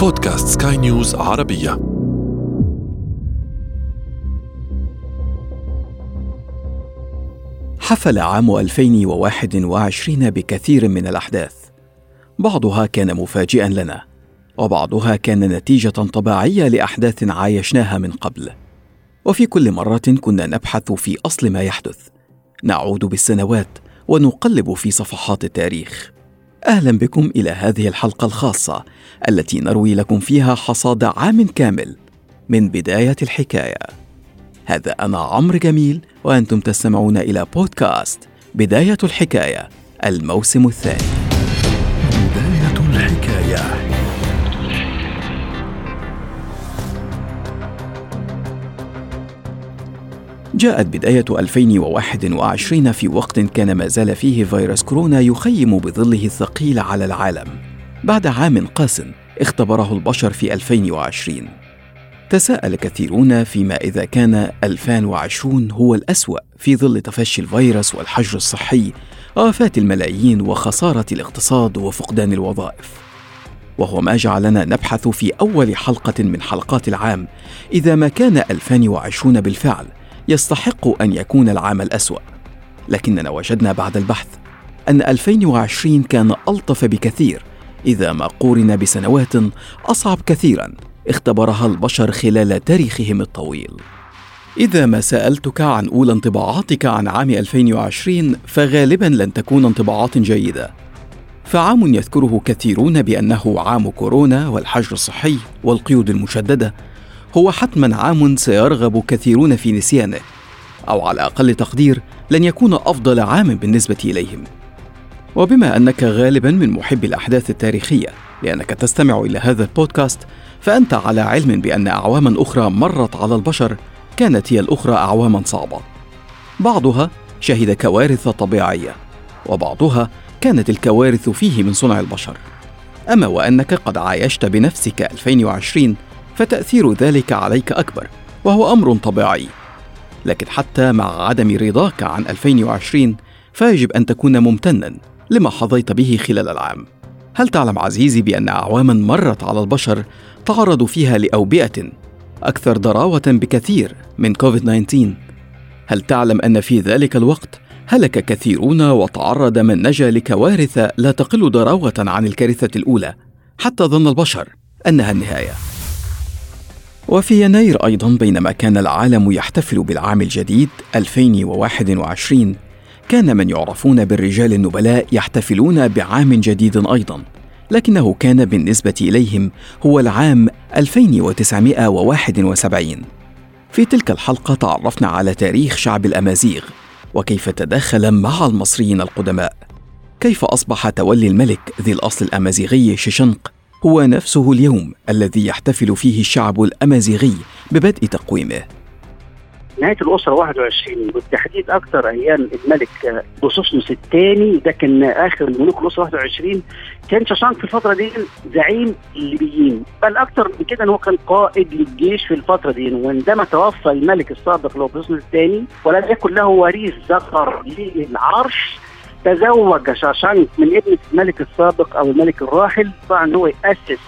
بودكاست سكاي نيوز عربية. حفل عام 2021 بكثير من الأحداث. بعضها كان مفاجئا لنا وبعضها كان نتيجة طبيعية لأحداث عايشناها من قبل. وفي كل مرة كنا نبحث في أصل ما يحدث. نعود بالسنوات ونقلب في صفحات التاريخ. أهلا بكم إلى هذه الحلقة الخاصة التي نروي لكم فيها حصاد عام كامل من بداية الحكاية. هذا أنا عمرو جميل وأنتم تستمعون إلى بودكاست بداية الحكاية الموسم الثاني. بداية الحكاية. جاءت بداية 2021 في وقت كان ما زال فيه فيروس كورونا يخيم بظله الثقيل على العالم. بعد عام قاس اختبره البشر في 2020 تساءل كثيرون فيما إذا كان 2020 هو الأسوأ في ظل تفشي الفيروس والحجر الصحي ووفاة الملايين وخسارة الاقتصاد وفقدان الوظائف. وهو ما جعلنا نبحث في أول حلقة من حلقات العام إذا ما كان 2020 بالفعل. يستحق أن يكون العام الأسوأ لكننا وجدنا بعد البحث أن 2020 كان ألطف بكثير إذا ما قورن بسنوات أصعب كثيرا اختبرها البشر خلال تاريخهم الطويل. إذا ما سألتك عن أولى انطباعاتك عن عام 2020 فغالبا لن تكون انطباعات جيدة. فعام يذكره كثيرون بأنه عام كورونا والحجر الصحي والقيود المشددة هو حتما عام سيرغب كثيرون في نسيانه أو على أقل تقدير لن يكون أفضل عام بالنسبة إليهم. وبما أنك غالبا من محبي الأحداث التاريخية لأنك تستمع إلى هذا البودكاست فأنت على علم بأن أعواما أخرى مرت على البشر كانت هي الأخرى أعواما صعبة. بعضها شهد كوارث طبيعية وبعضها كانت الكوارث فيه من صنع البشر. أما وأنك قد عايشت بنفسك 2020 فتأثير ذلك عليك أكبر وهو أمر طبيعي. لكن حتى مع عدم رضاك عن 2020 فيجب أن تكون ممتنا لما حظيت به خلال العام. هل تعلم عزيزي بأن أعواما مرت على البشر تعرضوا فيها لأوبئة أكثر ضراوة بكثير من كوفيد 19 هل تعلم أن في ذلك الوقت هلك كثيرون وتعرض من نجا لكوارث لا تقل ضراوة عن الكارثة الأولى حتى ظن البشر أنها النهاية؟ وفي يناير أيضا بينما كان العالم يحتفل بالعام الجديد 2021 كان من يعرفون بالرجال النبلاء يحتفلون بعام جديد أيضا لكنه كان بالنسبة إليهم هو العام 2971 في تلك الحلقة تعرفنا على تاريخ شعب الأمازيغ وكيف تداخل مع المصريين القدماء. كيف أصبح تولي الملك ذي الأصل الأمازيغي شيشنق؟ هو نفسه اليوم الذي يحتفل فيه الشعب الأمازيغي ببدء تقويمه. نهاية الأسرة 21 بالتحديد أكثر أيام الملك بوسوسنوس الثاني ده كان آخر ملوك الأسرة 21 كان شاشانك في الفترة دي زعيم الليبيين. بل أكثر من كده إن هو كان قائد للجيش في الفترة دي وعندما توفى الملك السابق اللي هو الثاني ولم يكن له وريث ذكر للعرش تزوج شاشانك من ابنة الملك السابق أو الملك الراحل طبعا هو يأسس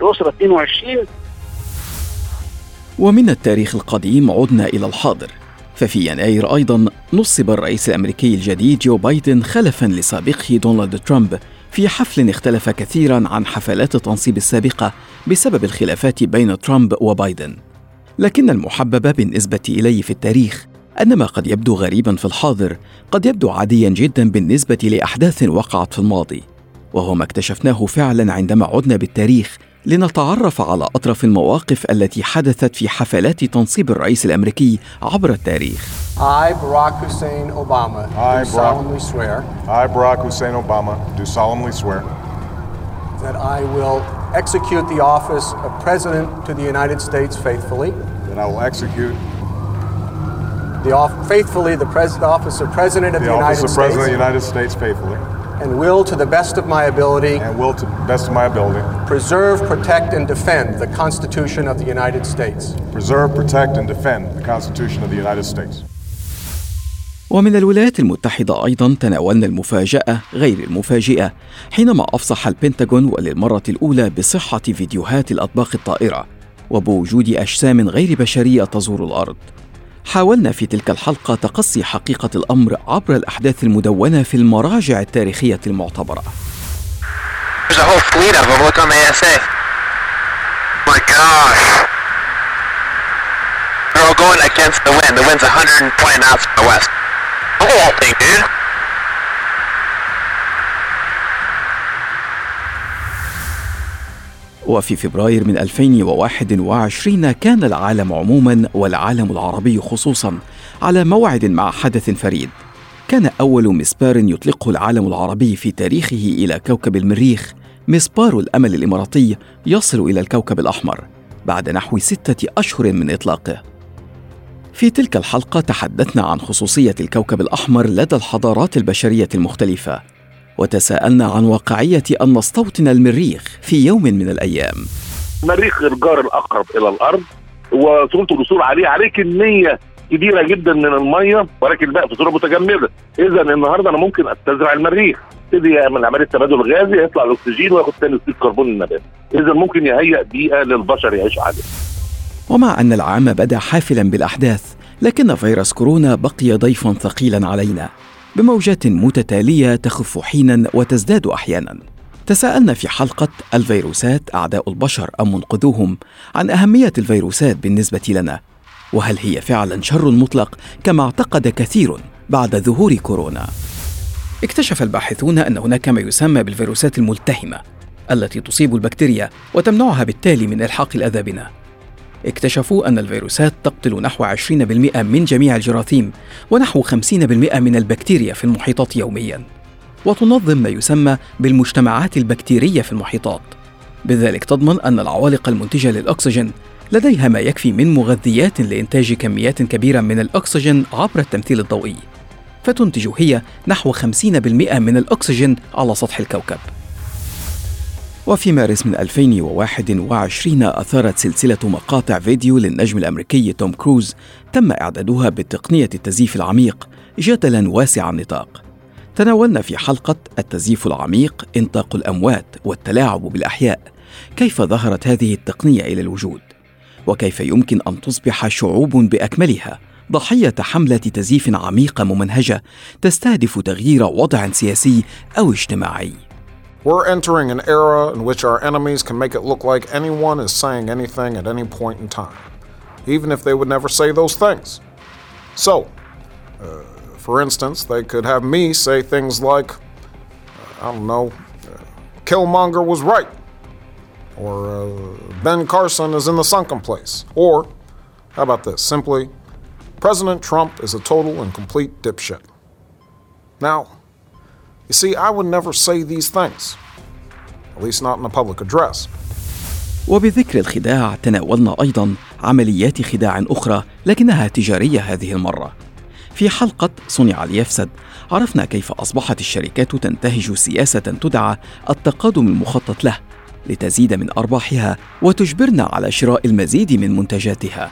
الأسرة 22 ومن التاريخ القديم عدنا إلى الحاضر. ففي يناير أيضا نصب الرئيس الأمريكي الجديد جو بايدن خلفا لسابقه دونالد ترامب. في حفل اختلف كثيرا عن حفلات التنصيب السابقة بسبب الخلافات بين ترامب وبايدن. لكن المحبب بالنسبة الي في التاريخ أن ما قد يبدو غريبا في الحاضر قد يبدو عاديا جدا بالنسبة لأحداث وقعت في الماضي وهو ما اكتشفناه فعلا عندما عدنا بالتاريخ لنتعرف على أطرف المواقف التي حدثت في حفلات تنصيب الرئيس الأمريكي عبر التاريخ. I, Barack Hussein Obama, I, do Barack- solemnly swear I, Barack Hussein Obama, do solemnly swear that I will execute the office of President to the United States faithfully, that I will execute the off- faithfully the, pres- the office of President of the the, office United of President of the States, United States faithfully and will, to the best of my ability, and will, to the best of my ability, preserve, protect, and defend the Constitution of the United States. preserve, protect, and defend the Constitution of the United States. ومن الولايات المتحدة أيضا تناولنا المفاجأة غير المفاجئة حينما أفصح البنتاغون وللمرة الأولى بصحة فيديوهات الأطباق الطائرة وبوجود أجسام غير بشرية تزور الأرض. حاولنا في تلك الحلقة تقصي حقيقة الأمر عبر الأحداث المدونة في المراجع التاريخية المعتبرة. Going against the wind. The wind's 120 knots to the west. The whole thing, dude. وفي فبراير من 2021 كان العالم عموما والعالم العربي خصوصا على موعد مع حدث فريد. كان أول مسبار يطلقه العالم العربي في تاريخه إلى كوكب المريخ مسبار الأمل الإماراتي يصل إلى الكوكب الأحمر بعد نحو ستة أشهر من إطلاقه. في تلك الحلقة تحدثنا عن خصوصية الكوكب الأحمر لدى الحضارات البشرية المختلفة. وتساءلنا عن واقعية أن نستوطن المريخ في يوم من الأيام. المريخ الجار الأقرب إلى الأرض وسهوله الوصول عليه عليه كميه كبيرة جدا من المية ولكن بقى في صوره متجمدة. اذا النهارده أنا ممكن أستزرع المريخ. يبتدي يعمل عملية تبادل غازي يطلع الأكسجين وياخد ثاني أكسيد كربون النبات. اذا ممكن يهيئ بيئة للبشر يعيشوا عليها. ومع أن العام بدأ حافلا بالأحداث لكن فيروس كورونا بقي ضيفا ثقيلا علينا. بموجات متتالية تخف حينا وتزداد أحيانا. تساءلنا في حلقة الفيروسات أعداء البشر أم منقذوهم عن أهمية الفيروسات بالنسبة لنا. وهل هي فعلا شر مطلق كما اعتقد كثير بعد ظهور كورونا؟ اكتشف الباحثون أن هناك ما يسمى بالفيروسات الملتهمة التي تصيب البكتيريا وتمنعها بالتالي من إلحاق الأذى بنا. اكتشفوا أن الفيروسات تقتل نحو 20% من جميع الجراثيم ونحو 50% من البكتيريا في المحيطات يومياً. وتنظم ما يسمى بالمجتمعات البكتيرية في المحيطات. بذلك تضمن أن العوالق المنتجة للأكسجين لديها ما يكفي من مغذيات لإنتاج كميات كبيرة من الأكسجين عبر التمثيل الضوئي. فتنتج هي نحو 50% من الأكسجين على سطح الكوكب. وفي مارس من 2021 أثارت سلسلة مقاطع فيديو للنجم الأمريكي توم كروز تم إعدادها بتقنية التزييف العميق جدلا واسع النطاق. تناولنا في حلقة التزييف العميق إنطاق الأموات والتلاعب بالأحياء. كيف ظهرت هذه التقنية إلى الوجود؟ وكيف يمكن أن تصبح شعوب بأكملها؟ ضحية حملة تزييف عميقة ممنهجة تستهدف تغيير وضع سياسي أو اجتماعي. We're entering an era in which our enemies can make it look like anyone is saying anything at any point in time, even if they would never say those things. So, uh, for instance, they could have me say things like, uh, I don't know, uh, Killmonger was right, or uh, Ben Carson is in the sunken place, or, how about this, simply, President Trump is a total and complete dipshit. Now, you see, I would never say these things, at least not in a public address. وبذكر الخداع تناولنا أيضا عمليات خداع أخرى لكنها تجارية هذه المرة في حلقة صنع ليفسد عرفنا كيف أصبحت الشركات تنتهج سياسة تدعى التقادم المخطط له لتزيد من أرباحها وتجبرنا على شراء المزيد من منتجاتها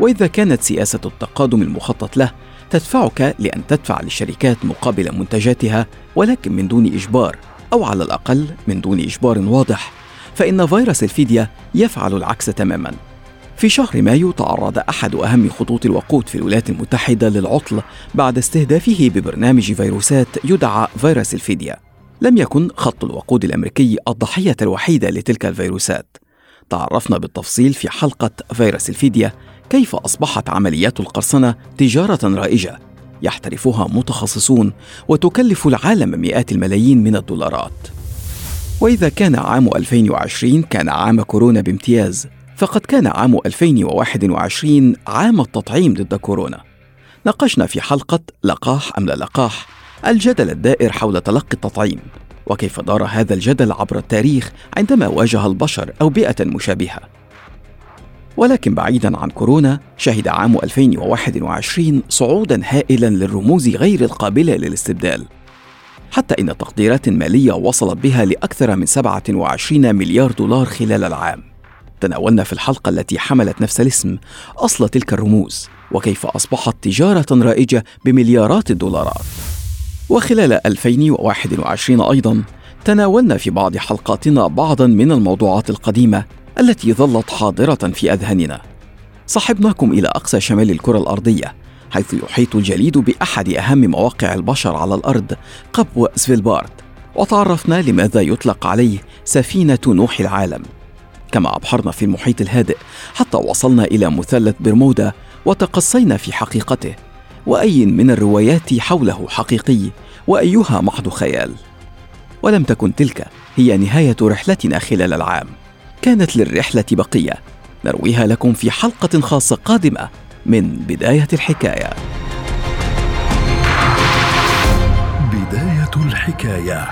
وإذا كانت سياسة التقادم المخطط له تدفعك لأن تدفع للشركات مقابل منتجاتها ولكن من دون إجبار أو على الأقل من دون إجبار واضح. فإن فيروس الفيديا يفعل العكس تماما. في شهر مايو تعرض أحد أهم خطوط الوقود في الولايات المتحدة للعطل بعد استهدافه ببرنامج فيروسات يدعى فيروس الفيديا. لم يكن خط الوقود الأمريكي الضحية الوحيدة لتلك الفيروسات. تعرفنا بالتفصيل في حلقة فيروس الفيديا كيف أصبحت عمليات القرصنة تجارة رائجة؟ يحترفها متخصصون وتكلف العالم مئات الملايين من الدولارات. وإذا كان عام 2020 كان عام كورونا بامتياز فقد كان عام 2021 عام التطعيم ضد كورونا. ناقشنا في حلقة لقاح أم لا لقاح الجدل الدائر حول تلقي التطعيم وكيف دار هذا الجدل عبر التاريخ عندما واجه البشر أو بيئة مشابهة. ولكن بعيدا عن كورونا شهد عام 2021 صعودا هائلا للرموز غير القابلة للاستبدال. حتى إن تقديرات مالية وصلت بها لأكثر من 27 مليار دولار خلال العام. تناولنا في الحلقة التي حملت نفس الاسم أصل تلك الرموز وكيف أصبحت تجارة رائجة بمليارات الدولارات. وخلال 2021 أيضا تناولنا في بعض حلقاتنا بعضا من الموضوعات القديمة التي ظلت حاضرة في أذهاننا. صحبناكم إلى أقصى شمال الكرة الأرضية حيث يحيط الجليد بأحد أهم مواقع البشر على الأرض قبو سفيلبارد. وتعرفنا لماذا يطلق عليه سفينة نوح العالم. كما أبحرنا في المحيط الهادئ حتى وصلنا إلى مثلث برمودا وتقصينا في حقيقته. وأي من الروايات حوله حقيقي وأيها محض خيال. ولم تكن تلك هي نهاية رحلتنا خلال العام. كانت للرحلة بقية. نرويها لكم في حلقة خاصة قادمة من بداية الحكاية. بداية الحكاية.